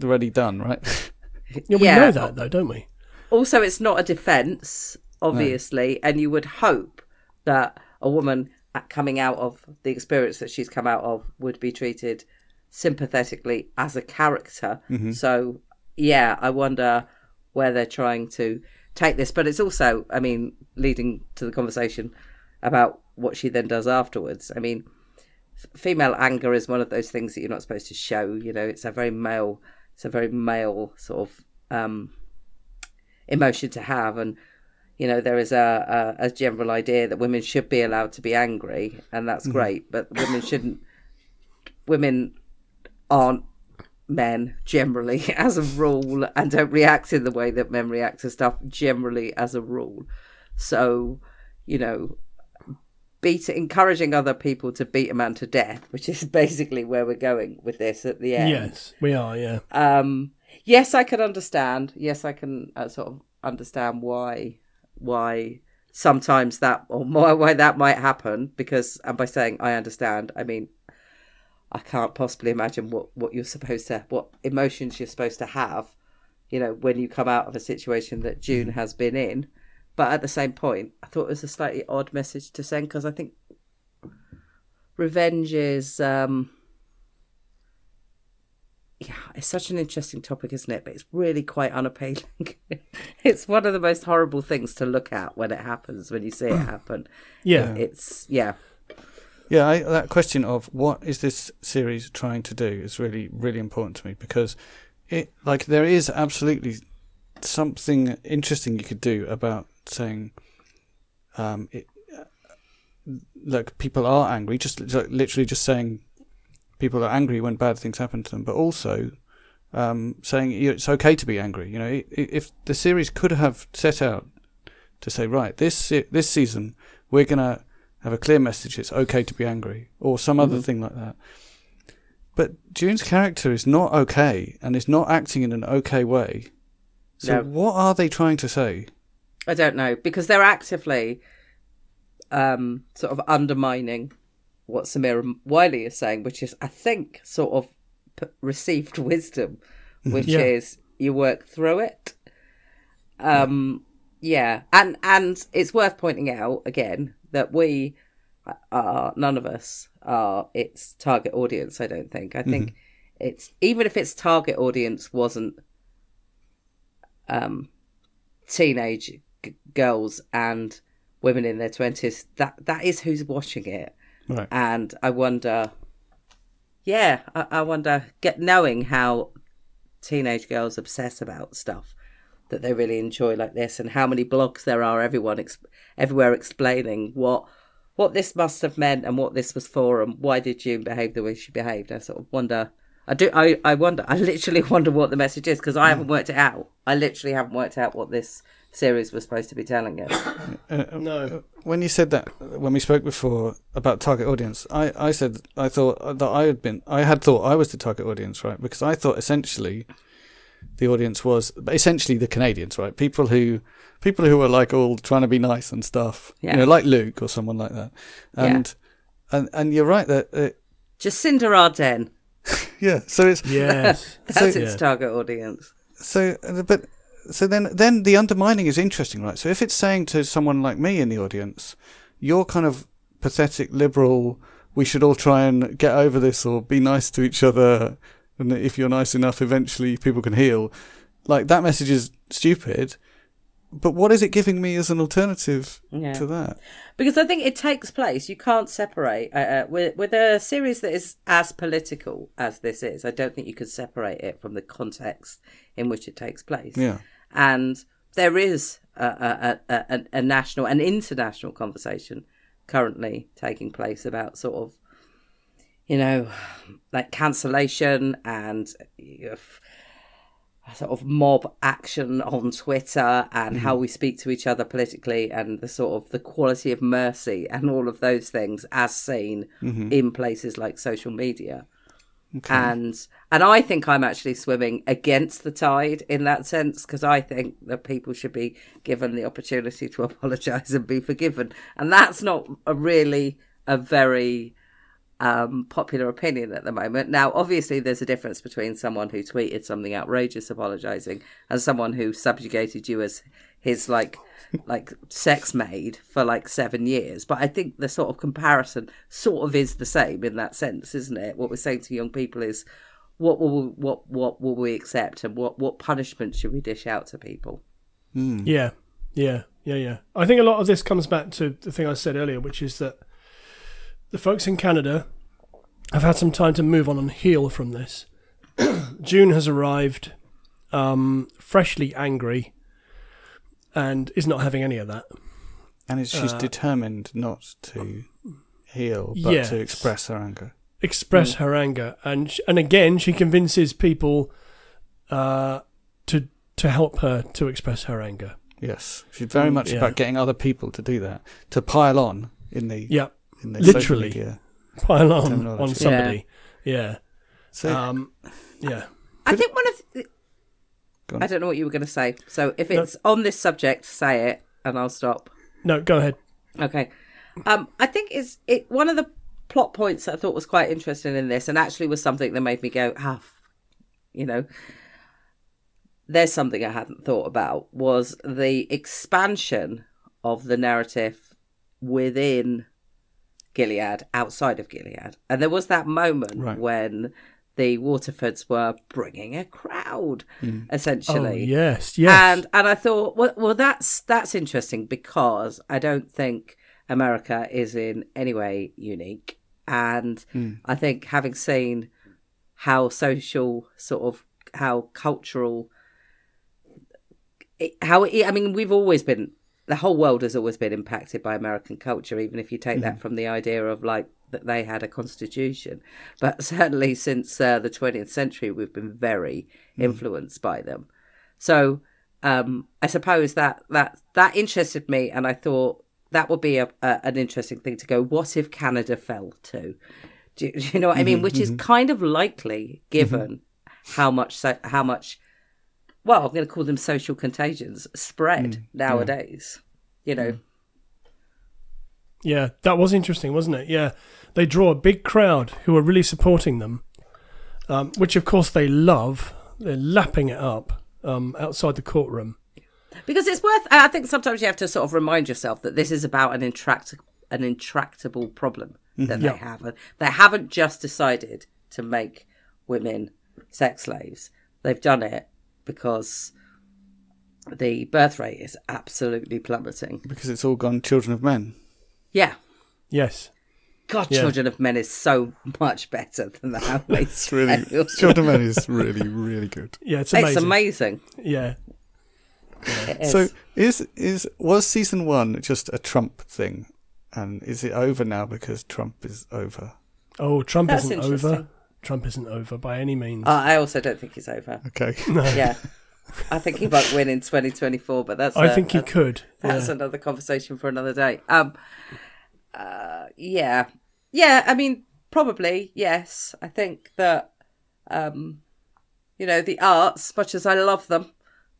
already done, right? Yeah, we yeah. know that though, don't we? also it's not a defense obviously and you would hope that a woman coming out of the experience that she's come out of would be treated sympathetically as a character so yeah i wonder where they're trying to take this but it's also i mean leading to the conversation about what she then does afterwards. I mean f- female anger is one of those things that you're not supposed to show you know it's a very male it's a very male sort of um emotion to have. And you know there is a, a, a general idea that women should be allowed to be angry and that's great but women shouldn't women aren't men generally as a rule and don't react in the way that men react to stuff generally as a rule so you know beat encouraging other people to beat a man to death which is basically where we're going with this at the end Yes, we are. Yeah. um yes i can understand yes i can uh, sort of understand why why sometimes that or why, why that might happen because and by saying i understand i mean i can't possibly imagine what what you're supposed to what emotions you're supposed to have you know when you come out of a situation that june has been in but at the same point i thought it was a slightly odd message to send because i think revenge is um yeah, it's such an interesting topic, isn't it? But it's really quite unappealing. it's one of the most horrible things to look at when it happens, when you see it happen. Yeah. It's yeah, Yeah, I, that question of what is this series trying to do is really, really important to me because it, like, there is absolutely something interesting you could do about saying, um, it, uh, look, people are angry, just like, literally just saying people are angry when bad things happen to them, but also um, saying it's okay to be angry. You know, if the series could have set out to say, right, this this season we're gonna have a clear message. It's okay to be angry, or some other thing like that. But June's character is not okay, and is not acting in an okay way. So No. what are they trying to say? I don't know because they're actively um, sort of undermining what Samira Wiley is saying, which is, I think, sort of p- received wisdom, which Yeah. is you work through it. Um, yeah, and and it's worth pointing out again that we are none of us are its target audience. I don't think. I think it's even if its target audience wasn't um teenage g- girls and women in their 20s that that is who's watching it Right. and i wonder yeah i, I wonder get knowing how teenage girls obsess about stuff that they really enjoy like this and how many blogs there are everyone ex- everywhere explaining what what this must have meant and what this was for and why did June behave the way she behaved i sort of wonder I do. I, I wonder. I literally wonder what the message is because I haven't mm. worked it out. I literally haven't worked out what this series was supposed to be telling us. Uh, uh, no. Uh, when you said that when we spoke before about target audience, I, I said I thought that I had been I had thought I was the target audience, right? Because I thought essentially the audience was essentially the Canadians, right? People who people who were like all trying to be nice and stuff, Yeah. you know, like Luke or someone like that. And and and you're right that uh, Jacinda Ardern. yeah. So it's Yes. That's So- its Yeah. target audience. so but so then then the undermining is interesting right so if it's saying to someone like me in the audience you're kind of pathetic liberal we should all try and get over this or be nice to each other and if you're nice enough eventually people can heal like that message is stupid but what is it giving me as an alternative Yeah. to that Because I think it takes place. You can't separate uh, uh, with with a series that is as political as this is. I don't think you could separate it from the context in which it takes place. yeah and there is a, a, a, a national and international conversation currently taking place about sort of you know like cancellation and sort of mob action on twitter and how mm-hmm. we speak to each other politically and the sort of the quality of mercy and all of those things as seen mm-hmm. in places like social media. And and I think I'm actually swimming against the tide in that sense because I think that people should be given the opportunity to apologise and be forgiven, and that's not a really a very um, popular opinion at the moment. Now, obviously, there's a difference between someone who tweeted something outrageous apologising and someone who subjugated you as his like like sex maid for like seven years. But I think the sort of comparison sort of is the same in that sense, isn't it? What we're saying to young people is what will what what will we accept and what what punishment should we dish out to people? Yeah, yeah, yeah, yeah. I think a lot of this comes back to the thing I said earlier, which is that the folks in Canada have had some time to move on and heal from this. June has arrived, um, freshly angry, and is not having any of that. and it's, she's Uh, determined not to heal but Yes. to express her anger Express her anger, and sh- and again she convinces people uh, to to help her to express her anger. yes she's very much yeah. about getting other people to do that to pile on in the Yeah, in the social Literally. media. pile on on somebody. Yeah, So um, yeah. I think one of the, on. I don't know what you were going to say. So if No. it's on this subject, say it, and I'll stop. No, go ahead. Okay. Um, I think is it one of the plot points that I thought was quite interesting in this, and actually was something that made me go, ah, you know, there's something I hadn't thought about was the expansion of the narrative within Gilead, outside of Gilead, and there was that moment Right. when the Waterfords were bringing a crowd, hmm. Oh essentially. yes, yes. And and I thought, well, well, that's that's interesting because I don't think America is in any way unique, and hmm. I think having seen how social, sort of how cultural, how I mean, we've always been the whole world has always been impacted by American culture, even if you take that mm. from the idea of like that they had a constitution. But certainly since uh, the 20th century, we've been very mm. influenced by them. So um, I suppose that that that interested me, and I thought that would be a, a, an interesting thing to go. What if Canada fell too? Do, you- do you know what I mean? Mm-hmm, Which is mm-hmm. kind of likely mm-hmm. given how much so, how much. Well, I'm going to call them social contagions spread nowadays. You know, Yeah, that was interesting, wasn't it? Yeah, they draw a big crowd who are really supporting them, um, which of course they love. They're lapping it up um, outside the courtroom. because it's worth. I think sometimes you have to sort of remind yourself that this is about an intract an intractable problem that Yeah. they have. They haven't just decided to make women sex slaves. They've done it because the birth rate is absolutely plummeting. because it's all gone children of men. Yeah. Yes, God, Yeah. Children of Men is so much better than the Handmaid's It's really Tale. children of men is really really good. yeah, it's amazing. It's amazing. Yeah, It is. So is is was season one just a Trump thing, and is it over now because Trump is over? Oh, Trump That's isn't over. Trump isn't over by any means. Uh, I also don't think he's over. Okay, Yeah. I think he might win in 2024, but that's I a- think he that's- could. That's yeah. another conversation for another day. Um, uh, yeah, yeah. I mean, probably yes. I think that, um, you know, the arts, much as I love them,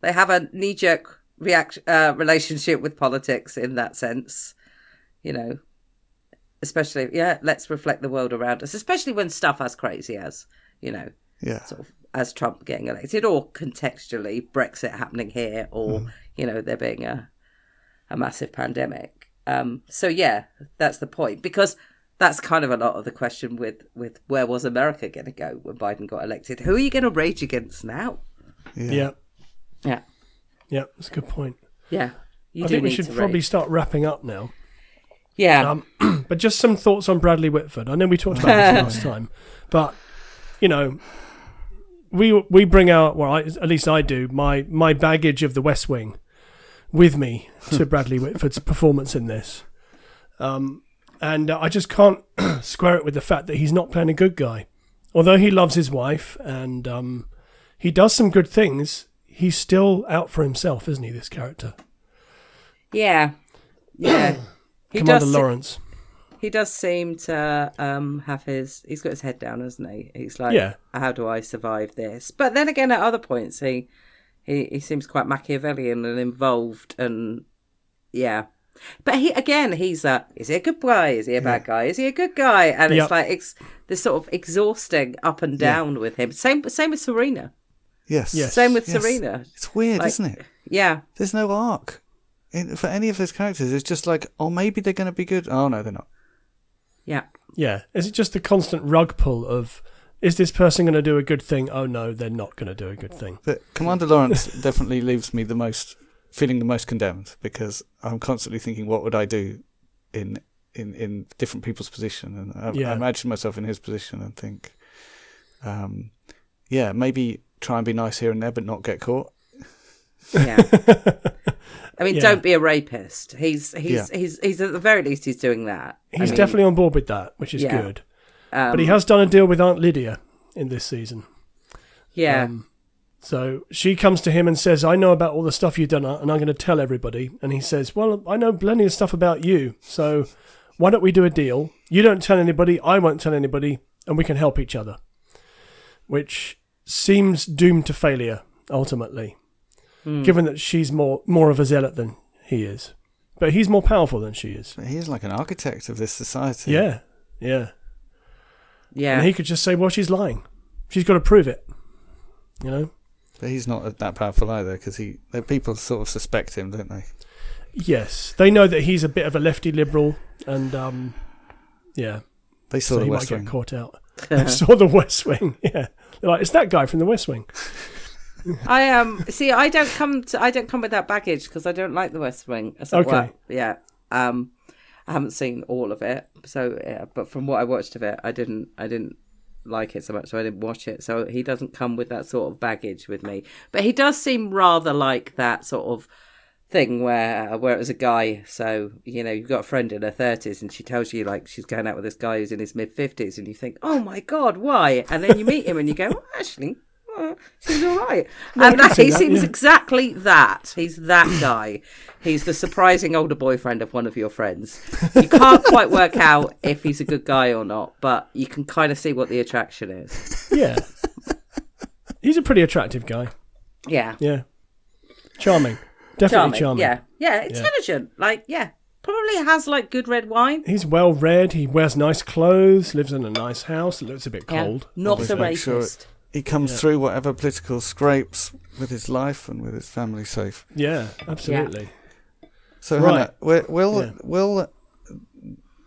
they have a knee-jerk reaction uh, relationship with politics in that sense. You know, especially yeah. Let's reflect the world around us, especially when stuff as crazy as you know yeah, sort of as Trump getting elected, or contextually Brexit happening here, or you know there being a a massive pandemic. Um, so yeah, that's the point because that's kind of a lot of the question with with where was America going to go when Biden got elected? Who are you going to rage against now? yeah. yeah, Yeah, yeah, that's a good point. yeah. You I do think we need should probably rage. start wrapping up now. Yeah. Um, but just some thoughts on Bradley Whitford. I know we talked about this last time, but you know, we we bring out well, I, at least I do my my baggage of the West Wing with me to Bradley Whitford's performance in this, um, and uh, I just can't square it with the fact that he's not playing a good guy. Although he loves his wife and um, he does some good things, he's still out for himself, isn't he? This character, yeah, yeah. He Commander does. Lawrence. he does seem to um, have his. He's got his head down, hasn't he? He's like, Yeah. how do I survive this? But then again, at other points, he he, he seems quite Machiavellian and involved, and yeah. But he again, he's a. Is he a good guy? Is he a bad guy? Is he a good guy? And Yep. it's like it's this sort of exhausting up and down with him. Same same with Serena. Yes, Yes. Same with Yes. Serena. It's weird, Like- isn't it? Yeah, There's no arc in, for any of those characters. It's just like, oh, maybe they're going to be good. Oh no, they're not. yeah, Yeah. Is it just the constant rug pull of is this person going to do a good thing? Oh no, they're not going to do a good thing. But Commander Lawrence definitely leaves me the most feeling the most condemned because I'm constantly thinking, what would I do in in in different people's position, and I, Yeah. I imagine myself in his position and think, um, yeah, maybe try and be nice here and there, but not get caught. Yeah. I mean, Yeah. don't be a rapist. He's he's Yeah. he's he's at the very least he's doing that. I He's mean, definitely on board with that, which is Yeah. good. um, But he has done a deal with Aunt Lydia in this season. yeah. Um, so she comes to him and says, I know about all the stuff you've done, and I'm going to tell everybody. And he says, Well, I know plenty of stuff about you. So why don't we do a deal? You don't tell anybody, I won't tell anybody, and we can help each other. Which seems doomed to failure, ultimately, Hmm. given that she's more, more of a zealot than he is. But he's more powerful than she is. But he's like an architect of this society. Yeah, yeah. yeah. And he could just say, Well, she's lying. She's got to prove it. You know? but he's not that powerful either because he the people sort of suspect him, don't they? Yes, they know that he's a bit of a lefty liberal, and um, yeah, They saw so the he might West get Wing. caught out. They saw the West Wing. Yeah, they're like, it's that guy from the West Wing. I um see. I don't come to. I don't come with that baggage because I don't like the West Wing. So, Okay. well, yeah. Um, I haven't seen all of it. So yeah, but from what I watched of it, I didn't. I didn't like it so much, so I didn't watch it. So he doesn't come with that sort of baggage with me. But he does seem rather like that sort of thing where where it was a guy. So you know, you've got a friend in her thirties, and she tells you like she's going out with this guy who's in his mid fifties, and you think, oh my god, why? And then you meet him, and you go, well, actually. She's all right, and that, he that, seems yeah. exactly that. He's that guy. He's the surprising older boyfriend of one of your friends. You can't quite work out if he's a good guy or not, but you can kind of see what the attraction is. Yeah, he's a pretty attractive guy. Yeah, Yeah, charming, definitely charming. Yeah, yeah, intelligent. Like, yeah, probably has like good red wine. He's well read. He wears nice clothes. Lives in a nice house. It looks a bit Yeah. cold. Not a obviously. make sure racist. He comes through whatever political scrapes with his life and with his family safe. Yeah, absolutely. So Right. Hannah, will will, Yeah. will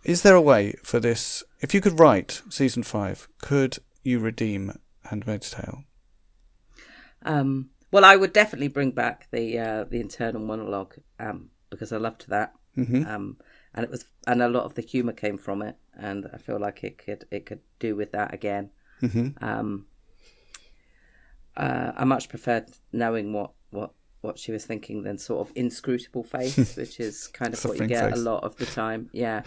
is there a way for this? If you could write season five, could you redeem *Handmaid's Tale*? Um, well, I would definitely bring back the uh, the internal monologue um, because I loved that. hmm um, and it was and a lot of the humor came from it, and I feel like it could it could do with that again. hmm Um, uh, I much preferred knowing what what what she was thinking than sort of inscrutable face, which is kind of what you get face. a lot of the time. Yeah,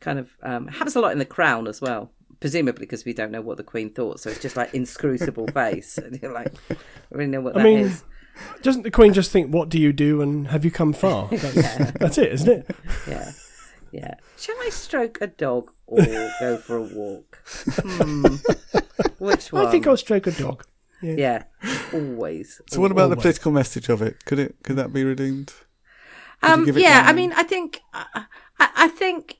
kind of um, happens a lot in the Crown as well. Presumably because we don't know what the Queen thought, so it's just like inscrutable face, and you're like, I really know what I that mean, is. Doesn't the Queen just think, "What do you do?" and have you come far? That's, that's it, isn't it? Yeah. Yeah. Shall I stroke a dog or go for a walk? Hmm. Which one? I think I'll stroke a dog. Yeah. Always. So, what about the political message of it? Could it could that be redeemed? Could Um, yeah, I mean, I think, I, I, think,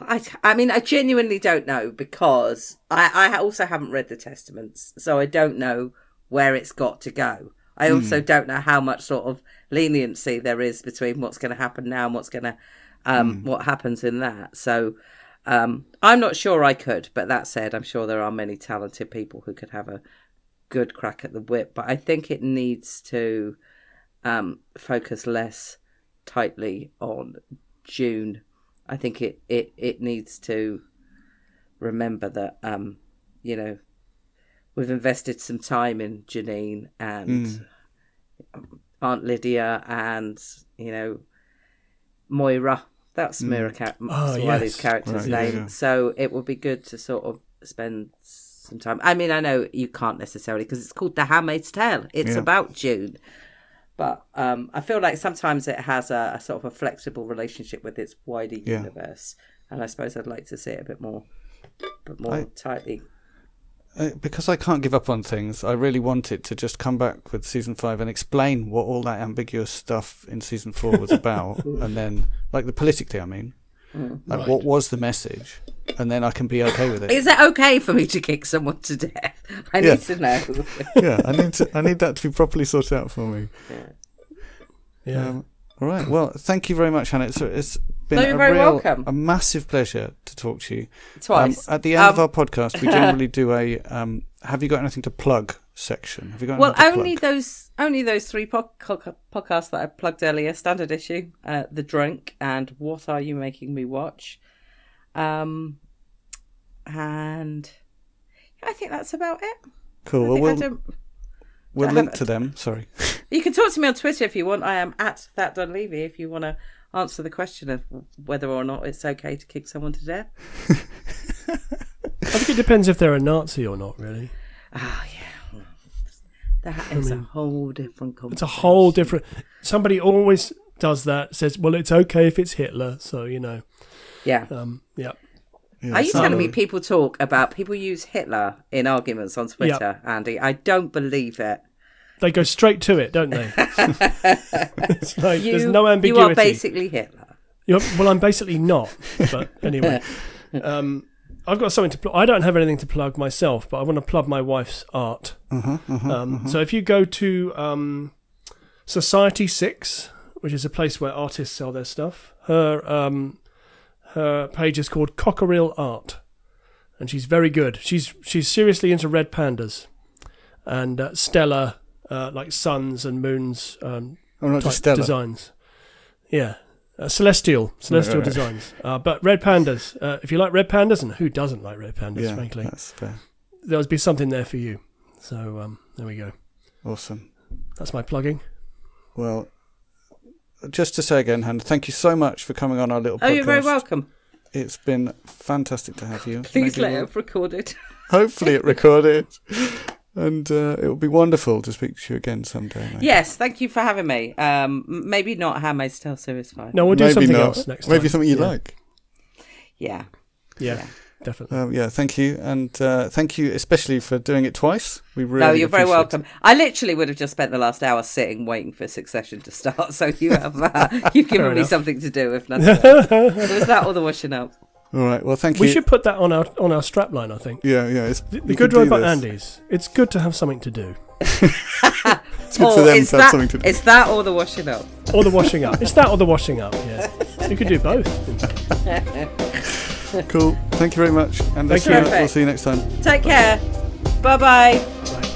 I, I mean, I genuinely don't know because I, I also haven't read the testaments, so I don't know where it's got to go. I Hmm. also don't know how much sort of leniency there is between what's going to happen now and what's going to, um, Hmm. what happens in that. So, um, I'm not sure I could, but that said, I'm sure there are many talented people who could have a good crack at the whip. But I think it needs to um, focus less tightly on June. I think it, it, it needs to remember that, um, you know, we've invested some time in Janine and Aunt Lydia and, you know, Moira. That's Mira Ca- Oh, yes. character's Right, yeah, name. yeah. So it would be good to sort of spend some time. I mean, I know you can't necessarily because it's called The Handmaid's Tale. It's Yeah. about June. But um, I feel like sometimes it has a, a sort of a flexible relationship with its wider Yeah. universe, and I suppose I'd like to see it a bit more, but more I- tightly. Uh, because I can't give up on things, I really want it to just come back with season five and explain what all that ambiguous stuff in season four was about, and then like the politically, I mean, Mm. like Right. what was the message, and then I can be okay with it. Is it okay for me to kick someone to death? I Yeah. need to know. yeah, I need to. I need that to be properly sorted out for me. Yeah. Um, all right. Well, thank you very much, Hannah. It's, it's been No, a very real, welcome. a massive pleasure to talk to you. Twice. Um, at the end of Um, our podcast, we generally do a um, "Have you got anything to plug?" Section. Have you got Well, only plug? those only those three po- co- podcasts that I plugged earlier: Standard Issue, uh, The Drink, and What Are You Making Me Watch? Um, and I think that's about it. Cool. Well, we'll, don't- we'll link to them. Sorry. You can talk to me on Twitter if you want. I am at that Dunleavy if you want to answer the question of whether or not it's okay to kick someone to death. I think it depends if they're a Nazi or not. Really, Oh yeah, that is a whole different conversation. it's a whole different. Somebody always does that. Says, "Well, it's okay if it's Hitler." So you know, Yeah. um, yeah. Yeah, Are you so- telling me people talk about people use Hitler in arguments on Twitter, Andy? I don't believe it. They go straight to it, don't they? it's like You, there's no ambiguity. You are basically Hitler. You're- well, I'm basically not. But anyway, um, I've got something to. Pl- I don't have anything to plug myself, but I want to plug my wife's art. Uh-huh, um, So if you go to um, Society Six, which is a place where artists sell their stuff, her um, her page is called Cockerill Art, and she's very good. She's she's seriously into red pandas, and uh, stellar uh, like suns and moons um, Oh, not type just designs. Yeah, uh, celestial celestial right, right. designs. Uh, but red pandas. Uh, if you like red pandas, and who doesn't like red pandas? Yeah, frankly, that's fair. there'll be something there for you. So um, there we go. Awesome. That's my plugging. Well, just to say again, Hannah, thank you so much for coming on our little Oh, podcast. you're very welcome. It's been fantastic to have you. Please Maybe let we'll- it recorded. Hopefully it recorded. And uh, it will be wonderful to speak to you again someday. Mate. Yes, thank you for having me. Um, maybe not Handmaid's Tale Series 5. No, we'll do Maybe something not. else next time. Maybe time. something you yeah. like. Yeah. Yeah, Yeah. definitely. Um, yeah, thank you, and uh, thank you especially for doing it twice. We really no, you're very appreciate welcome. I literally would have just spent the last hour sitting waiting for Succession to start. So you have uh, you've given Fair me enough. something to do, if nothing else. it was that or the washing up. It. All right, well, thank We you. We should put that on our on our strapline. I think Yeah, yeah. It's, the, the good do robot this. Andys. It's good to have something to do, It's good or for oh, them it's to have that, something to do. it's that or the washing up. or the washing up. It's that or the washing up. Yeah, you could do both. Cool. Thank you very much, and Thank we'll, you. see we'll see you next time. Take care. Bye bye.